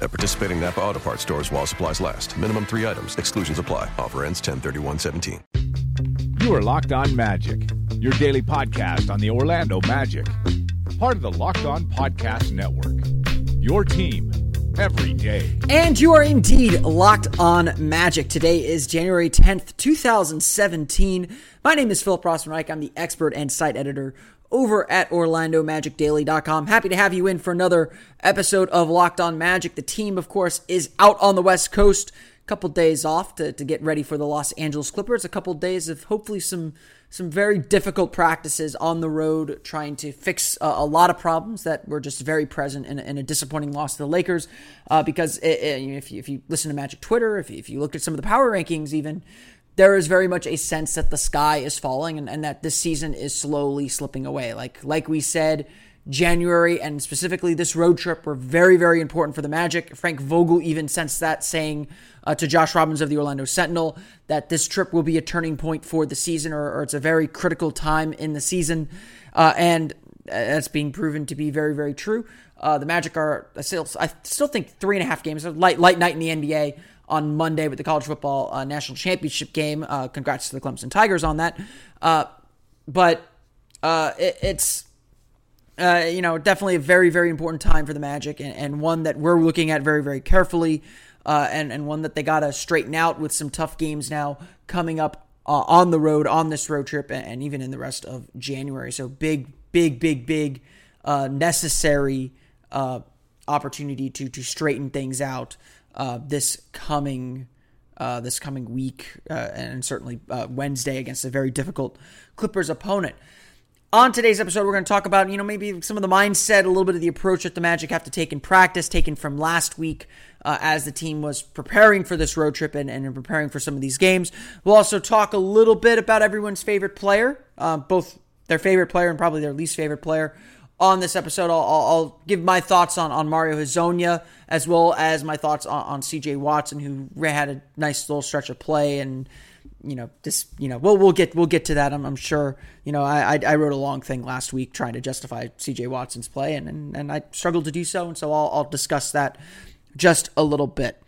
At participating Napa Auto Parts stores while supplies last. Minimum three items. Exclusions apply. Offer ends 10 17 You are Locked On Magic, your daily podcast on the Orlando Magic. Part of the Locked On Podcast Network. Your team every day. And you are indeed locked on magic. Today is January 10th, 2017. My name is Philip Rossman-Reich. I'm the expert and site editor over at OrlandoMagicDaily.com. Happy to have you in for another episode of Locked On Magic. The team, of course, is out on the West Coast. A couple days off to, to get ready for the Los Angeles Clippers. A couple days of hopefully some some very difficult practices on the road, trying to fix uh, a lot of problems that were just very present in, in a disappointing loss to the Lakers. Uh, because it, it, if, you, if you listen to Magic Twitter, if you, if you looked at some of the power rankings, even there is very much a sense that the sky is falling and, and that this season is slowly slipping away. Like like we said, January and specifically this road trip were very very important for the Magic. Frank Vogel even sensed that, saying uh, to Josh Robbins of the Orlando Sentinel that this trip will be a turning point for the season, or, or it's a very critical time in the season, uh, and that's being proven to be very very true. Uh, the Magic are I still I still think three and a half games, light light night in the NBA on Monday with the college football uh, national championship game. Uh, congrats to the Clemson Tigers on that. Uh, but uh, it, it's uh, you know definitely a very very important time for the Magic and, and one that we're looking at very very carefully. Uh, and and one that they got to straighten out with some tough games now coming up on the road on this road trip and, and, even in the rest of January. So big big big big necessary opportunity to to straighten things out uh, this coming uh, this coming week uh, and certainly uh, Wednesday against a very difficult Clippers opponent. On today's episode, we're going to talk about, you know, maybe some of the mindset, a little bit of the approach that the Magic have to take in practice, taken from last week uh, as the team was preparing for this road trip and, and preparing for some of these games. We'll also talk a little bit about everyone's favorite player, uh, both their favorite player and probably their least favorite player on this episode. I'll, I'll, give my thoughts on, on Mario Hezonja as well as my thoughts on, on CJ Watson, who had a nice little stretch of play. And, you know, this, you know, we'll, we'll get, we'll get to that. I'm, I'm sure, you know, I, I wrote a long thing last week trying to justify CJ Watson's play and, and, and I struggled to do so. And so I'll, I'll discuss that just a little bit.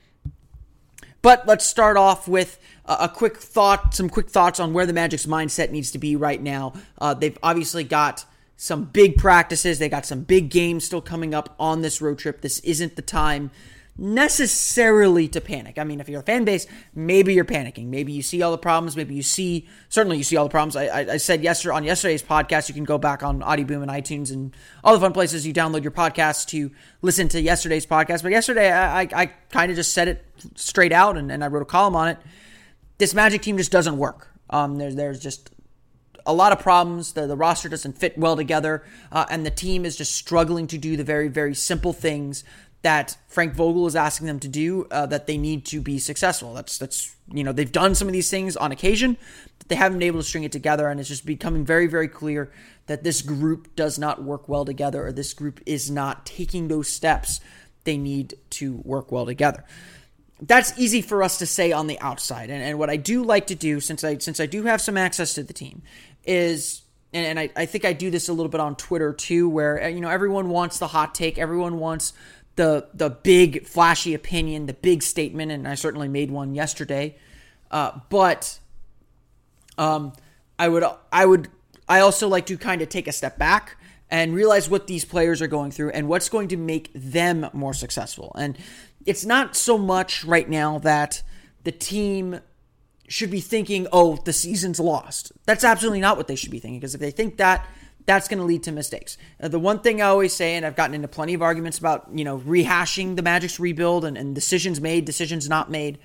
But let's start off with a quick thought, some quick thoughts on where the Magic's mindset needs to be right now. Uh, they've obviously got some big practices. They got some big games still coming up on this road trip. This isn't the time necessarily to panic. I mean, if you're a fan base, maybe you're panicking. Maybe you see all the problems. Maybe you see, certainly you see all the problems. I, I, I said yesterday on yesterday's podcast, you can go back on Audioboom and iTunes and all the fun places you download your podcast to listen to yesterday's podcast. But yesterday, I, I, I kind of just said it straight out and, and I wrote a column on it. This Magic team just doesn't work. Um, there's, there's just a lot of problems. The, the roster doesn't fit well together, uh, and the team is just struggling to do the very, very simple things that Frank Vogel is asking them to do uh, that they need to be successful. That's that's you know they've done some of these things on occasion, but they haven't been able to string it together, and it's just becoming very, very clear that this group does not work well together, or this group is not taking those steps they need to work well together that's easy for us to say on the outside. And, and what I do like to do, since I since I do have some access to the team, is and I, I think I do this a little bit on Twitter too, where uh, you know everyone wants the hot take, everyone wants the the big flashy opinion, the big statement, and I certainly made one yesterday. Uh, but um, I would I would I also like to kind of take a step back and realize what these players are going through and what's going to make them more successful. And it's not so much right now that the team should be thinking, oh, the season's lost. That's absolutely not what they should be thinking, because if they think that, that's going to lead to mistakes. Uh, the one thing I always say, and I've gotten into plenty of arguments about, you know, rehashing the Magic's rebuild and, and decisions made, decisions not made.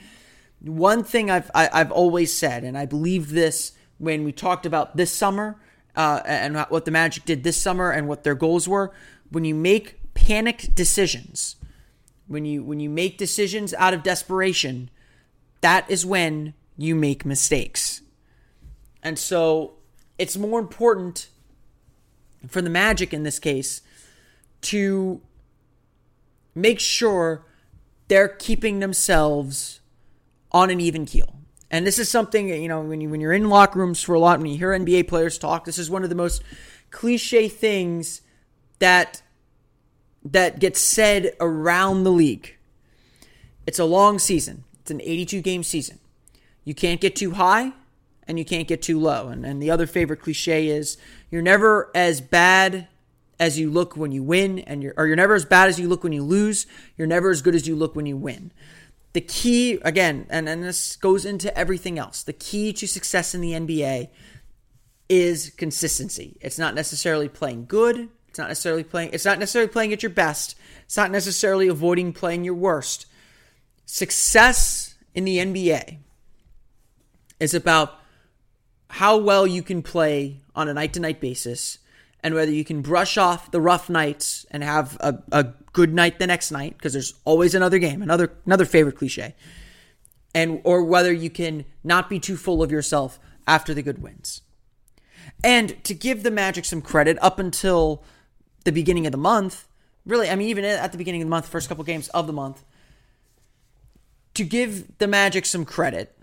One thing I've I, have i have always said, and I believe this when we talked about this summer uh, and what the Magic did this summer and what their goals were. When you make panicked decisions, when you when you make decisions out of desperation, that is when you make mistakes. And so it's more important for the Magic in this case to make sure they're keeping themselves on an even keel. And this is something, you know, when, you, when you're in locker rooms for a lot, when you hear NBA players talk, this is one of the most cliche things that that gets said around the league. It's a long season. It's an 82 game season. You can't get too high and you can't get too low. And, and the other favorite cliche is you're never as bad as you look when you win, and you're or you're never as bad as you look when you lose. You're never as good as you look when you win. The key, again, and, and this goes into everything else, the key to success in the NBA is consistency. It's not necessarily playing good. It's not necessarily playing it's not necessarily playing at your best. It's not necessarily avoiding playing your worst. Success in the NBA is about how well you can play on a night to night basis and whether you can brush off the rough nights and have a, a good night the next night because there's always another game another another favorite cliche and or whether you can not be too full of yourself after the good wins. And to give the magic some credit up until the beginning of the month really i mean even at the beginning of the month first couple games of the month to give the magic some credit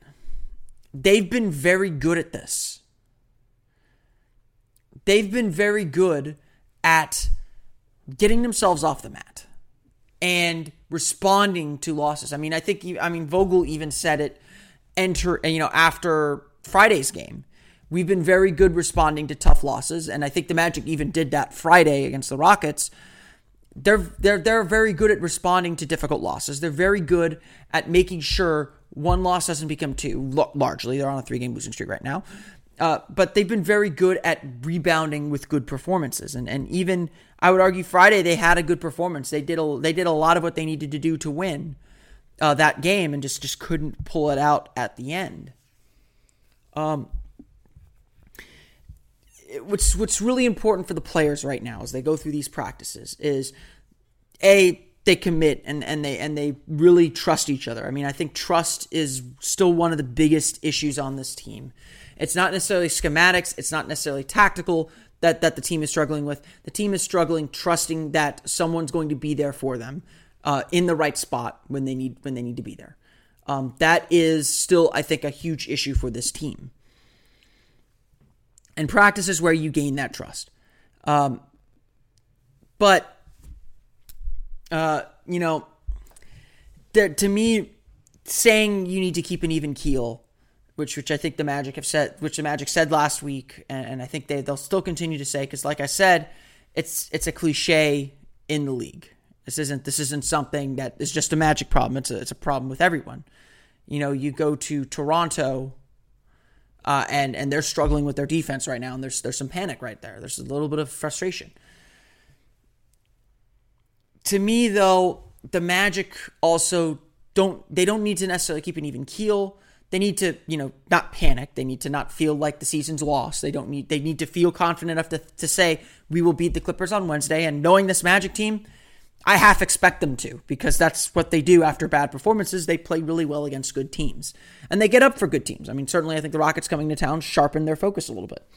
they've been very good at this they've been very good at getting themselves off the mat and responding to losses. I mean, I think I mean Vogel even said it enter you know after Friday's game. We've been very good responding to tough losses and I think the Magic even did that Friday against the Rockets. They're they're they're very good at responding to difficult losses. They're very good at making sure one loss doesn't become two. Largely, they're on a three-game losing streak right now. Uh, but they've been very good at rebounding with good performances, and and even I would argue Friday they had a good performance. They did a they did a lot of what they needed to do to win uh, that game, and just just couldn't pull it out at the end. Um, what's what's really important for the players right now as they go through these practices is a they commit and, and they and they really trust each other. I mean, I think trust is still one of the biggest issues on this team. It's not necessarily schematics, it's not necessarily tactical that, that the team is struggling with. The team is struggling trusting that someone's going to be there for them uh, in the right spot when they need when they need to be there. Um, that is still, I think, a huge issue for this team. And practice is where you gain that trust. Um, but, uh, you know, to me, saying you need to keep an even keel which which I think the Magic have said, which the Magic said last week, and, and I think they they'll still continue to say because, like I said, it's it's a cliche in the league. This isn't this isn't something that is just a Magic problem. It's a it's a problem with everyone. You know, you go to Toronto, uh, and and they're struggling with their defense right now, and there's there's some panic right there. There's a little bit of frustration. To me, though, the Magic also don't they don't need to necessarily keep an even keel they need to, you know, not panic. They need to not feel like the season's lost. They don't need they need to feel confident enough to, to say we will beat the Clippers on Wednesday. And knowing this Magic team, I half expect them to because that's what they do after bad performances. They play really well against good teams. And they get up for good teams. I mean, certainly I think the Rockets coming to town sharpen their focus a little bit.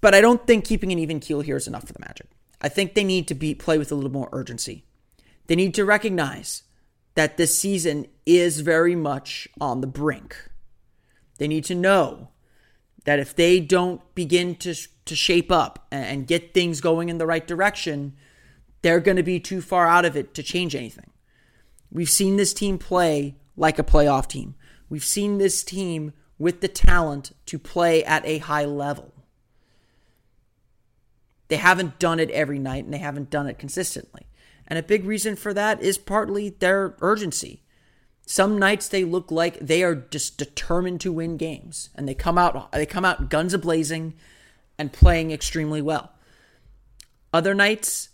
But I don't think keeping an even keel here is enough for the Magic. I think they need to be play with a little more urgency. They need to recognize that this season is very much on the brink. They need to know that if they don't begin to, to shape up and get things going in the right direction, they're going to be too far out of it to change anything. We've seen this team play like a playoff team. We've seen this team with the talent to play at a high level. They haven't done it every night and they haven't done it consistently. And a big reason for that is partly their urgency. Some nights they look like they are just determined to win games and they come out they come out guns a blazing and playing extremely well. Other nights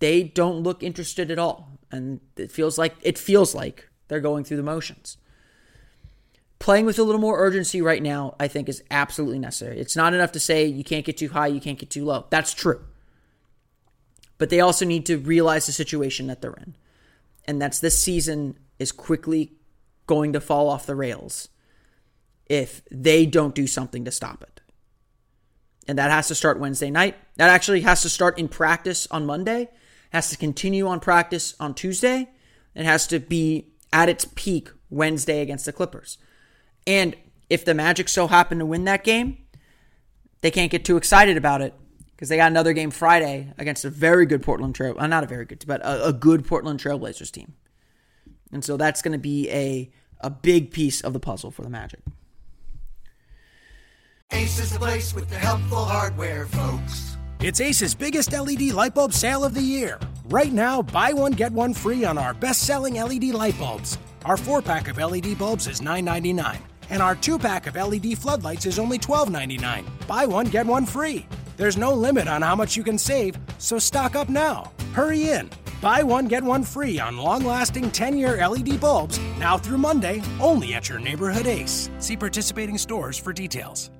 they don't look interested at all and it feels like it feels like they're going through the motions. Playing with a little more urgency right now, I think, is absolutely necessary. It's not enough to say you can't get too high, you can't get too low. That's true but they also need to realize the situation that they're in. And that's this season is quickly going to fall off the rails. if they don't do something to stop it. And that has to start Wednesday night. That actually has to start in practice on Monday, has to continue on practice on Tuesday, and has to be at its peak Wednesday against the Clippers. And if the Magic so happen to win that game, they can't get too excited about it because they got another game Friday against a very good Portland Trail, uh, not a very good, but a, a good Portland Trailblazers team. And so that's going to be a a big piece of the puzzle for the Magic. Ace is the place with the helpful hardware, folks. It's Ace's biggest LED light bulb sale of the year. Right now, buy one, get one free on our best selling LED light bulbs. Our four pack of LED bulbs is $9.99, and our two pack of LED floodlights is only $12.99. Buy one, get one free. There's no limit on how much you can save, so stock up now. Hurry in. Buy one, get one free on long lasting 10 year LED bulbs now through Monday only at your neighborhood Ace. See participating stores for details.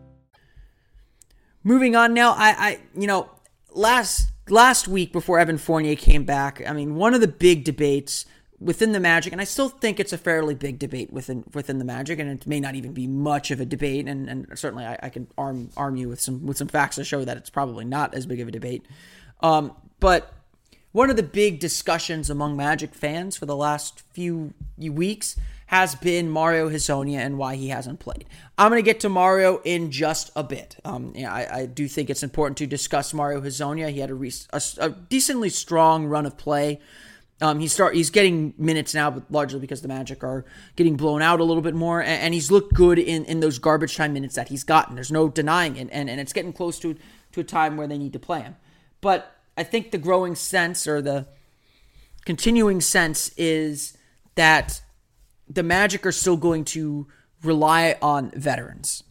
Moving on now, I, I you know, last last week before Evan Fournier came back, I mean, one of the big debates within the Magic, and I still think it's a fairly big debate within within the Magic, and it may not even be much of a debate, and, and certainly I, I can arm arm you with some with some facts to show that it's probably not as big of a debate. Um, but one of the big discussions among Magic fans for the last few weeks has been Mario Hezonja and why he hasn't played. I'm going to get to Mario in just a bit. Um, yeah, I, I, do think it's important to discuss Mario Hezonja. He had a, a, a decently strong run of play. Um, he start he's getting minutes now, but largely because the Magic are getting blown out a little bit more, and, and, he's looked good in, in those garbage time minutes that he's gotten. There's no denying it, and, and it's getting close to to a time where they need to play him. But I think the growing sense or the continuing sense is that the Magic are still going to rely on veterans.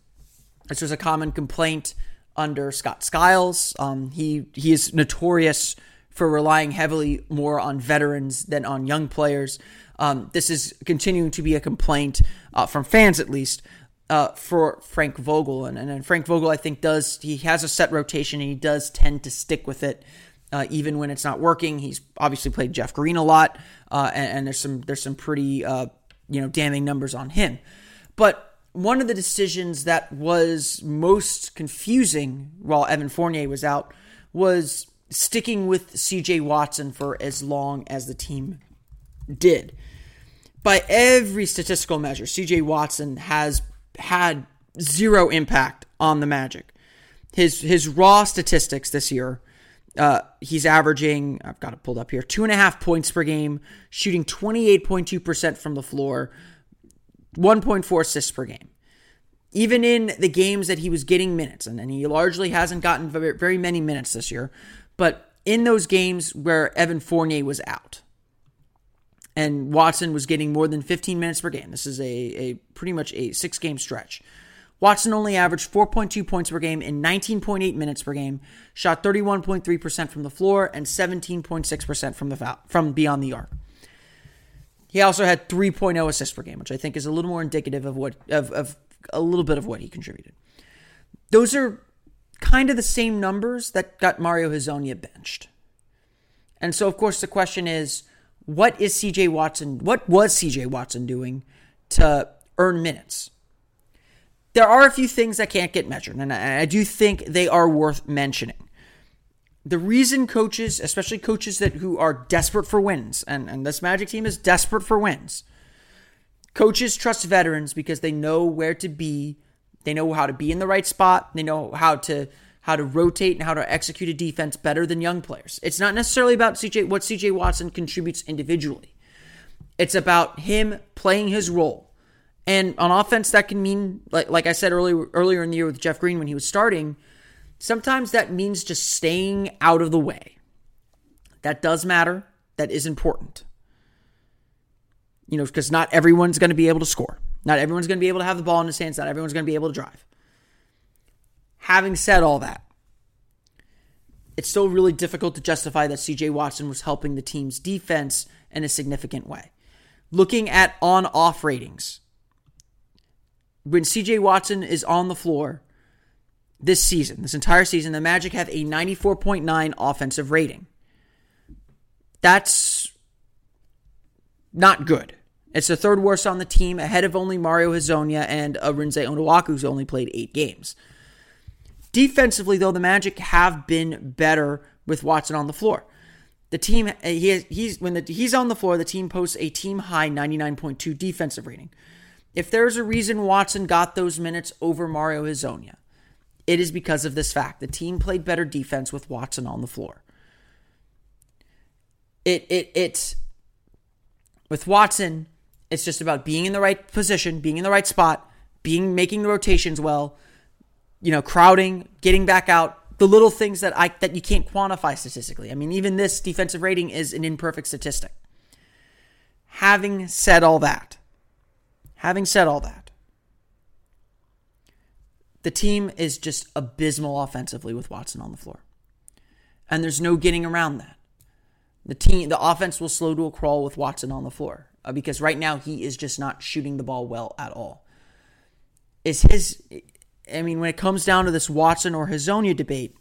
This was a common complaint under Scott Skiles. Um, he he is notorious for relying heavily more on veterans than on young players. Um, this is continuing to be a complaint uh, from fans, at least, uh, for Frank Vogel. And, and Frank Vogel, I think, does he has a set rotation and he does tend to stick with it uh, even when it's not working. He's obviously played Jeff Green a lot, uh, and, and, there's some there's some pretty uh, you know damning numbers on him. But one of the decisions that was most confusing while Evan Fournier was out was sticking with C.J. Watson for as long as the team did. By every statistical measure, C.J. Watson has had zero impact on the Magic. His his raw statistics this year uh, he's averaging, I've got it pulled up here, two and a half points per game, shooting 28.2% from the floor, 1.4 assists per game. Even in the games that he was getting minutes, and, and he largely hasn't gotten very many minutes this year, but in those games where Evan Fournier was out and Watson was getting more than 15 minutes per game, this is a, a pretty much a six game stretch. Watson only averaged 4.2 points per game in 19.8 minutes per game, shot 31.3% from the floor and 17.6% from the foul, from beyond the arc. He also had 3.0 assists per game, which I think is a little more indicative of what of, of a little bit of what he contributed. Those are kind of the same numbers that got Mario Hezonja benched. And so of course the question is what is CJ Watson what was CJ Watson doing to earn minutes? there are a few things that can't get measured, and I, I do think they are worth mentioning. The reason coaches, especially coaches that who are desperate for wins, and, and this Magic team is desperate for wins, coaches trust veterans because they know where to be, they know how to be in the right spot, they know how to how to rotate and how to execute a defense better than young players. It's not necessarily about CJ what CJ Watson contributes individually. It's about him playing his role and on offense, that can mean, like, like I said earlier, earlier in the year with Jeff Green when he was starting, sometimes that means just staying out of the way. That does matter. That is important. You know, because not everyone's going to be able to score. Not everyone's going to be able to have the ball in his hands. Not everyone's going to be able to drive. Having said all that, it's still really difficult to justify that CJ Watson was helping the team's defense in a significant way. Looking at on off ratings, when CJ Watson is on the floor this season, this entire season, the Magic have a 94.9 offensive rating. That's not good. It's the third worst on the team, ahead of only Mario Hezonja and uh, Arinze Onuaku, who's only played eight games. Defensively, though, the Magic have been better with Watson on the floor. The team uh, he he's when the, he's on the floor, the team posts a team high 99.2 defensive rating. If there's a reason Watson got those minutes over Mario Hezonja, it is because of this fact. The team played better defense with Watson on the floor. It it it's with Watson, it's just about being in the right position, being in the right spot, being making the rotations well, you know, crowding, getting back out, the little things that I that you can't quantify statistically. I mean, even this defensive rating is an imperfect statistic. Having said all that, having said all that, the team is just abysmal offensively with Watson on the floor. And there's no getting around that. The team, the offense will slow to a crawl with Watson on the floor uh, because right now he is just not shooting the ball well at all. Is his, I mean, when it comes down to this Watson or Hezonja debate,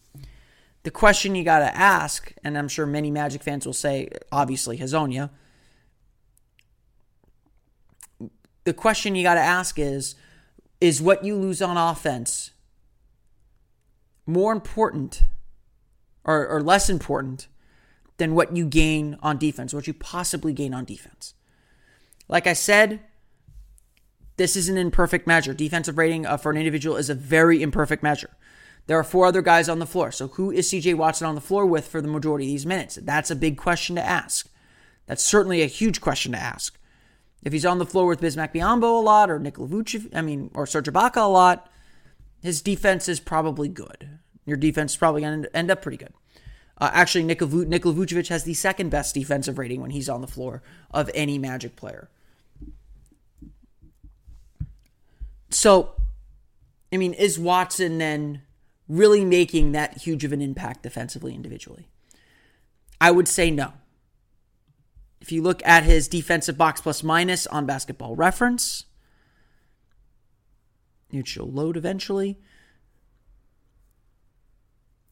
the question you got to ask, and I'm sure many Magic fans will say, obviously, Hezonja. The question you got to ask is, is what you lose on offense more important or, or less important than what you gain on defense, what you possibly gain on defense? Like I said, this is an imperfect measure. Defensive rating uh, for an individual is a very imperfect measure. There are four other guys on the floor. So who is CJ Watson on the floor with for the majority of these minutes? That's a big question to ask. That's certainly a huge question to ask. If he's on the floor with Bismack Biyombo a lot or Nikola Vucevic, I mean, or Serge Ibaka a lot, his defense is probably good. Your defense is probably going to end up pretty good. Uh, actually, Nikola, Vucevic has the second best defensive rating when he's on the floor of any Magic player. So, I mean, is Watson then really making that huge of an impact defensively individually? I would say no. If you look at his defensive box plus minus on basketball reference, neutral load eventually,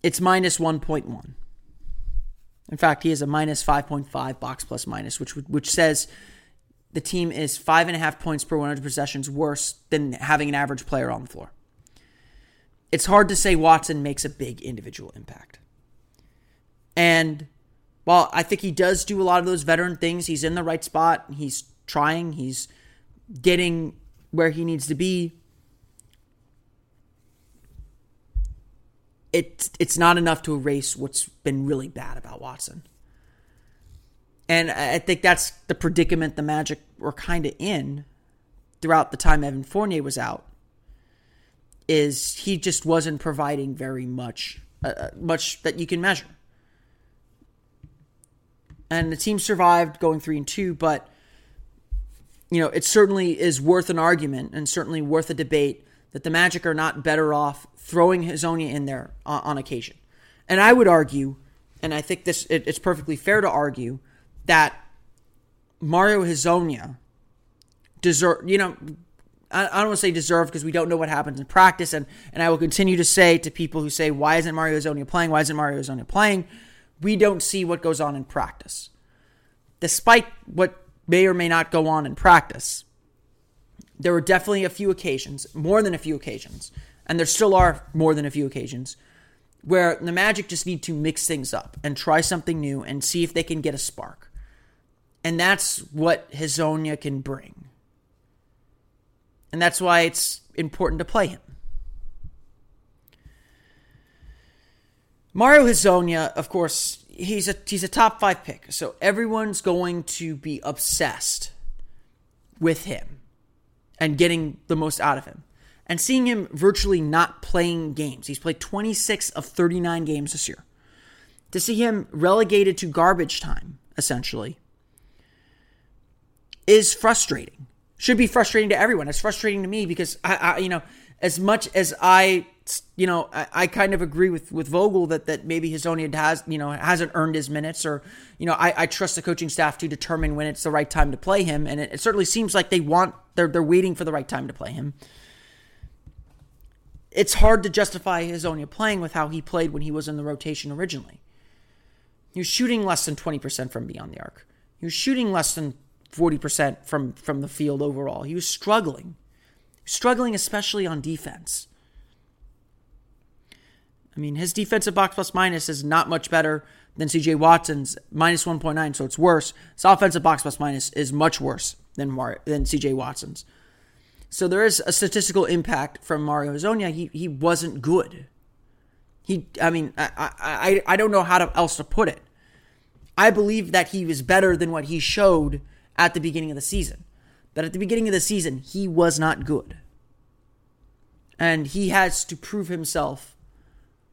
it's minus 1.1. In fact, he has a minus 5.5 box plus minus, which which says the team is five and a half points per 100 possessions worse than having an average player on the floor. It's hard to say Watson makes a big individual impact. And while I think he does do a lot of those veteran things, he's in the right spot, he's trying, he's getting where he needs to be. It, it's not enough to erase what's been really bad about Watson. And I think that's the predicament the Magic were kind of in throughout the time Evan Fournier was out. Is he just wasn't providing very much, uh, uh much that you can measure. And the team survived going three and two, but you know it certainly is worth an argument and certainly worth a debate that the Magic are not better off throwing Hezonja in there on, on occasion. And I would argue, and I think this it, it's perfectly fair to argue that Mario Hezonja deserve, you know, I, don't want to say deserve because we don't know what happens in practice. And, and I will continue to say to people who say, why isn't Mario Hezonja playing? Why isn't Mario Hezonja playing? We don't see what goes on in practice. Despite what may or may not go on in practice, there were definitely a few occasions, more than a few occasions, and there still are more than a few occasions, where the Magic just need to mix things up and try something new and see if they can get a spark. And that's what Hezonja can bring. And that's why it's important to play him. Mario Hezonja, of course, he's a he's a top five pick, so everyone's going to be obsessed with him and getting the most out of him. And seeing him virtually not playing games. He's played 26 of 39 games this year. To see him relegated to garbage time, essentially, is frustrating. Should be frustrating to everyone. It's frustrating to me because I, I you know, as much as I, you know, I, I, kind of agree with with Vogel that that maybe Hezonja has, you know, hasn't earned his minutes, or you know, I, I trust the coaching staff to determine when it's the right time to play him, and it, it certainly seems like they want they're they're waiting for the right time to play him. It's hard to justify Hezonja playing with how he played when he was in the rotation originally. He was shooting less than 20% from beyond the arc. He was shooting less than 40% from from the field overall. He was struggling. Struggling especially on defense. I mean, his defensive box plus minus is not much better than CJ Watson's minus 1.9, so it's worse. His offensive box plus minus is much worse than Mar- than CJ Watson's. So there is a statistical impact from Mario Hezonja. He he wasn't good. He, I mean, I I I don't know how to, else to put it. I believe that he was better than what he showed at the beginning of the season. But at the beginning of the season, he was not good. And he has to prove himself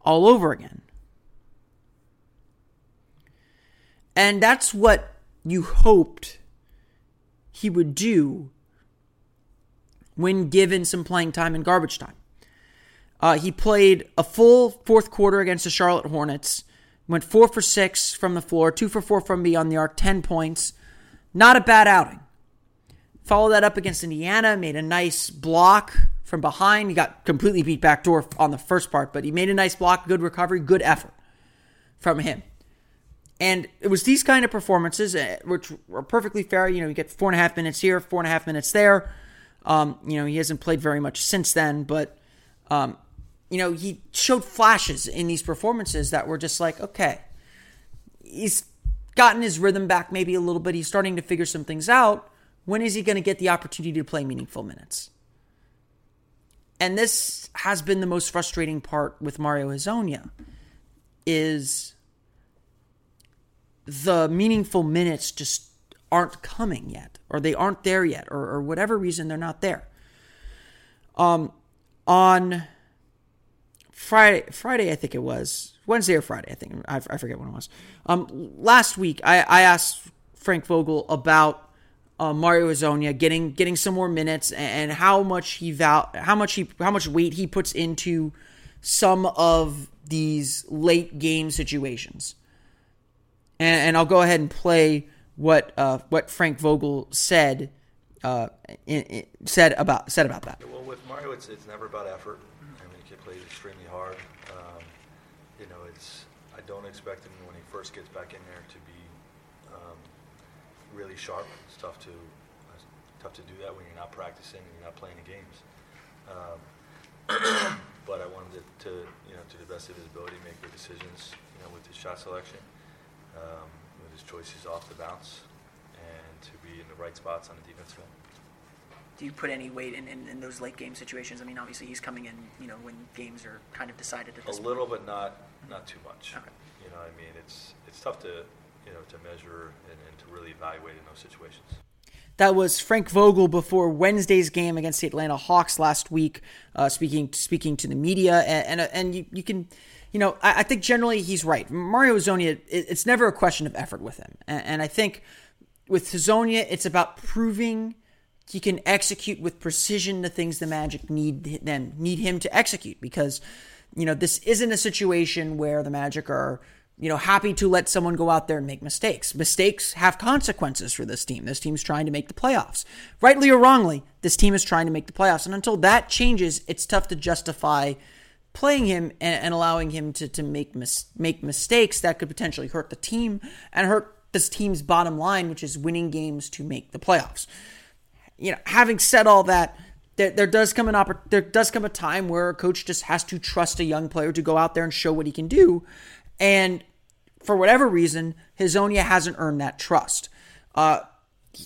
all over again. And that's what you hoped he would do when given some playing time in garbage time. Uh, he played a full fourth quarter against the Charlotte Hornets, went four for six from the floor, two for four from beyond the arc, 10 points. Not a bad outing. Follow that up against Indiana, made a nice block from behind. He got completely beat backdoor on the first part, but he made a nice block, good recovery, good effort from him. And it was these kind of performances, uh, which were perfectly fair. You know, you get four and a half minutes here, four and a half minutes there. Um, you know, he hasn't played very much since then, but, um, you know, he showed flashes in these performances that were just like, okay, he's gotten his rhythm back maybe a little bit. He's starting to figure some things out. When is he going to get the opportunity to play meaningful minutes? And this has been the most frustrating part with Mario Hezonja is the meaningful minutes just aren't coming yet, or they aren't there yet, or, or whatever reason they're not there. Um, on Friday, Friday I think it was Wednesday or Friday, I think I, I forget when it was. Um, last week I, I asked Frank Vogel about uh, Mario Hezonja getting getting some more minutes and, and how much he val how much he how much weight he puts into some of these late game situations and, and I'll go ahead and play what uh, what Frank Vogel said uh, in, in, said about said about that. Well, with Mario, it's it's never about effort. Plays extremely hard. Um, you know, it's I don't expect him when he first gets back in there to be um, really sharp. It's tough to it's tough to do that when you're not practicing and you're not playing the games. Um, but I wanted to, you know, to the best of his ability, make good decisions, you know, with his shot selection um, with his choices off the bounce and to be in the right spots on the defensive end. Do you put any weight in, in, in, those late game situations? I mean, obviously he's coming in, you know, when games are kind of decided at this A little, point. but not not too much. Okay. You know, I mean, it's it's tough to you know to measure and, and to really evaluate in those situations. That was Frank Vogel before Wednesday's game against the Atlanta Hawks last week, uh, speaking speaking to the media, and and, and you, you can you know, I, I think generally he's right. Mario Hezonja, it, it's never a question of effort with him. And, and I think with Hezonja, it's about proving he can execute with precision the things the Magic need them need him to execute because you know this isn't a situation where the Magic are you know happy to let someone go out there and make mistakes. Mistakes have consequences for this team. This team's trying to make the playoffs. Rightly or wrongly, this team is trying to make the playoffs and until that changes, it's tough to justify playing him and, and allowing him to, to make mis- make mistakes that could potentially hurt the team and hurt this team's bottom line, which is winning games to make the playoffs. You know, having said all that, there, there does come an oppor- there does come a time where a coach just has to trust a young player to go out there and show what he can do, and for whatever reason, Hezonja hasn't earned that trust. Uh,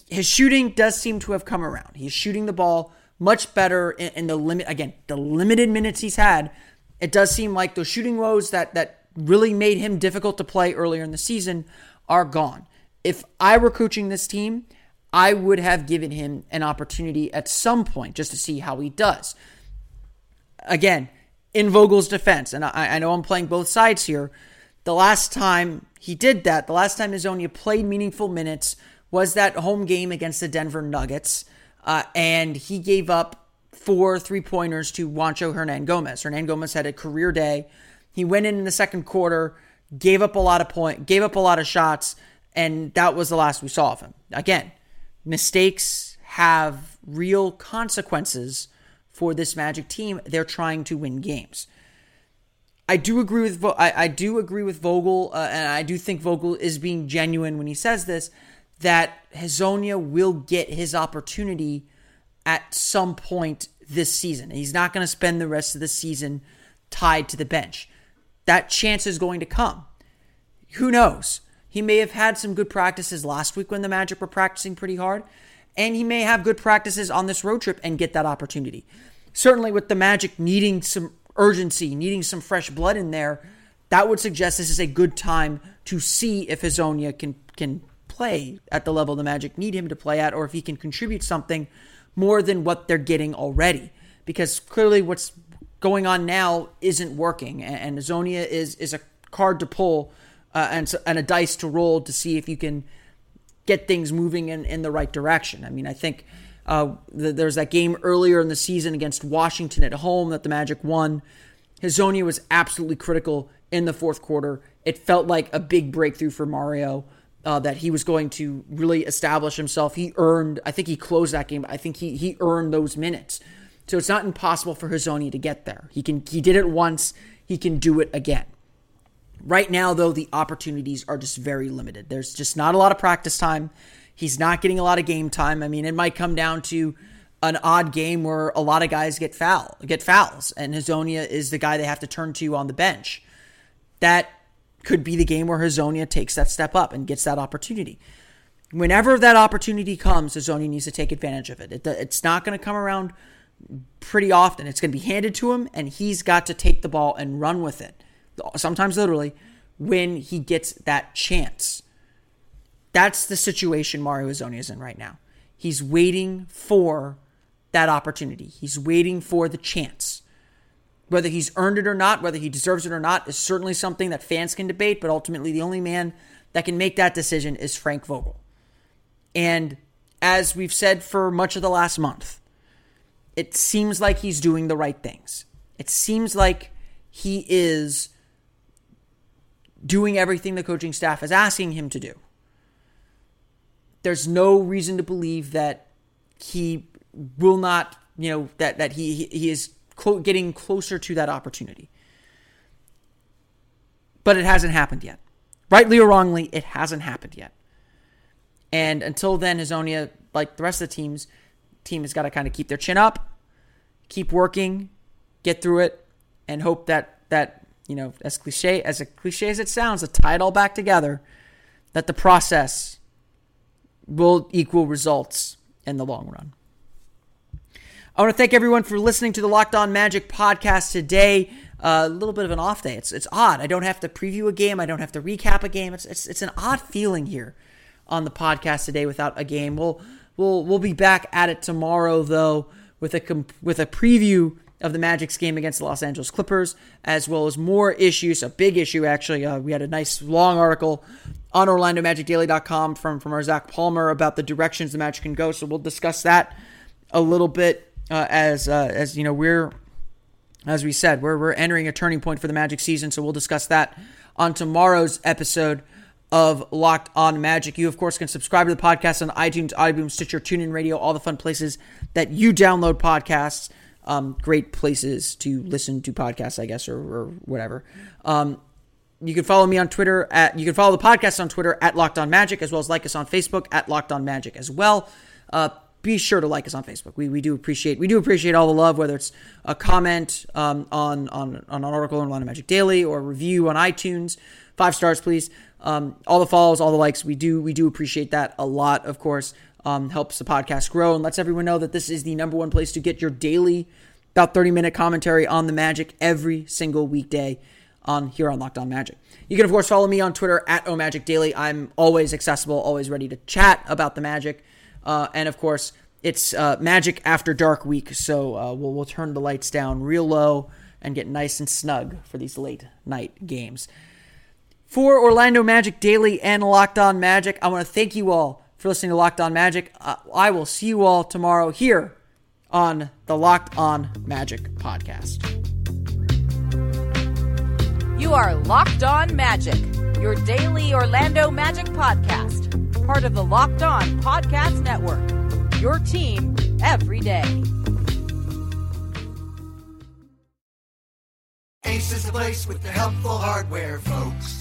his shooting does seem to have come around. He's shooting the ball much better in, in the limit again the limited minutes he's had it does seem like those shooting woes that that really made him difficult to play earlier in the season are gone. If I were coaching this team, I would have given him an opportunity at some point just to see how he does. Again, in Vogel's defense, and I, I know I'm playing both sides here, the last time he did that, the last time Hezonja played meaningful minutes was that home game against the Denver Nuggets, uh, and he gave up four three pointers to Juancho Hernangomez. Hernan Gomez had a career day. He went in in the second quarter, gave up a lot of point, gave up a lot of shots, and that was the last we saw of him. Again, mistakes have real consequences for this Magic team. They're trying to win games. I do agree with I, I do agree with Vogel, uh, and I do think Vogel is being genuine when he says this that Hezonja will get his opportunity at some point this season. He's not going to spend the rest of the season tied to the bench. That chance is going to come. Who knows? He may have had some good practices last week when the Magic were practicing pretty hard, and he may have good practices on this road trip and get that opportunity. Certainly, with the Magic needing some urgency, needing some fresh blood in there, that would suggest this is a good time to see if Hezonja can can play at the level the Magic need him to play at, or if he can contribute something more than what they're getting already. Because clearly, what's going on now isn't working, and, Hezonja is is a card to pull uh, and and a dice to roll to see if you can get things moving in in the right direction. I mean, I think. Uh, the, there's that game earlier in the season against Washington at home that the Magic won. Hezonja was absolutely critical in the fourth quarter. It felt like a big breakthrough for Mario uh, that he was going to really establish himself. He earned, I think he closed that game. I think he he earned those minutes. So it's not impossible for Hezonja to get there. He can he did it once. He can do it again. Right now, though, the opportunities are just very limited. There's just not a lot of practice time. He's not getting a lot of game time. I mean, it might come down to an odd game where a lot of guys get foul, get fouls, and Hezonja is the guy they have to turn to on the bench. That could be the game where Hezonja takes that step up and gets that opportunity. Whenever that opportunity comes, Hezonja needs to take advantage of it. it it's not going to come around pretty often. It's going to be handed to him, and he's got to take the ball and run with it. Sometimes literally, when he gets that chance. That's the situation Mario Hezonja is in right now. He's waiting for that opportunity. He's waiting for the chance. Whether he's earned it or not, whether he deserves it or not, is certainly something that fans can debate, but ultimately the only man that can make that decision is Frank Vogel. And as we've said for much of the last month, it seems like he's doing the right things. It seems like he is doing everything the coaching staff is asking him to do. There's no reason to believe that he will not, you know, that that he he is getting closer to that opportunity. But it hasn't happened yet. Rightly or wrongly, it hasn't happened yet. And until then, Hezonja, like the rest of the teams, team has got to kind of keep their chin up, keep working, get through it, and hope that that you know, as cliche as a cliche as it sounds, to tie it all back together, that the process will equal results in the long run. I want to thank everyone for listening to the Locked On Magic podcast today. Uh, a little bit of an off day. It's it's odd. I don't have to preview a game. I don't have to recap a game. It's it's it's an odd feeling here on the podcast today without a game. We'll we'll we'll be back at it tomorrow though with a with a preview of the Magic's game against the Los Angeles Clippers, as well as more issues. A big issue, actually. Uh, we had a nice long article on OrlandoMagicDaily.com from from our Zach Palmer about the directions the Magic can go. So we'll discuss that a little bit uh, as uh, as you know we're as we said we're we're entering a turning point for the Magic season, so we'll discuss that on tomorrow's episode of Locked On Magic. You of course can subscribe to the podcast on iTunes, Audioboom, Stitcher, TuneIn Radio, all the fun places that you download podcasts. Um, great places to listen to podcasts, I guess, or, or whatever. Um, you can follow me on Twitter at you can follow the podcast on Twitter at Locked On Magic, as well as like us on Facebook at Locked On Magic as well. Uh, be sure to like us on Facebook. We, we do appreciate we do appreciate all the love, whether it's a comment um, on, on on an article on Orlando Magic Daily or a review on iTunes. Five stars, please. Um, all the follows, all the likes. We do we do appreciate that a lot. Of course, um, helps the podcast grow and lets everyone know that this is the number one place to get your daily, about thirty minute commentary on the Magic every single weekday on here on Locked On Magic. You can of course follow me on Twitter at OMagicDaily. I'm always accessible, always ready to chat about the Magic. Uh, and of course, it's uh, Magic After Dark week, so uh, we'll, we'll turn the lights down real low and get nice and snug for these late night games. For Orlando Magic Daily and Locked On Magic, I want to thank you all for listening to Locked On Magic. Uh, I will see you all tomorrow here on the Locked On Magic podcast. You are Locked On Magic, your daily Orlando Magic podcast part of the Locked On Podcast Network. Your team every day. Ace is the place with the helpful hardware, folks.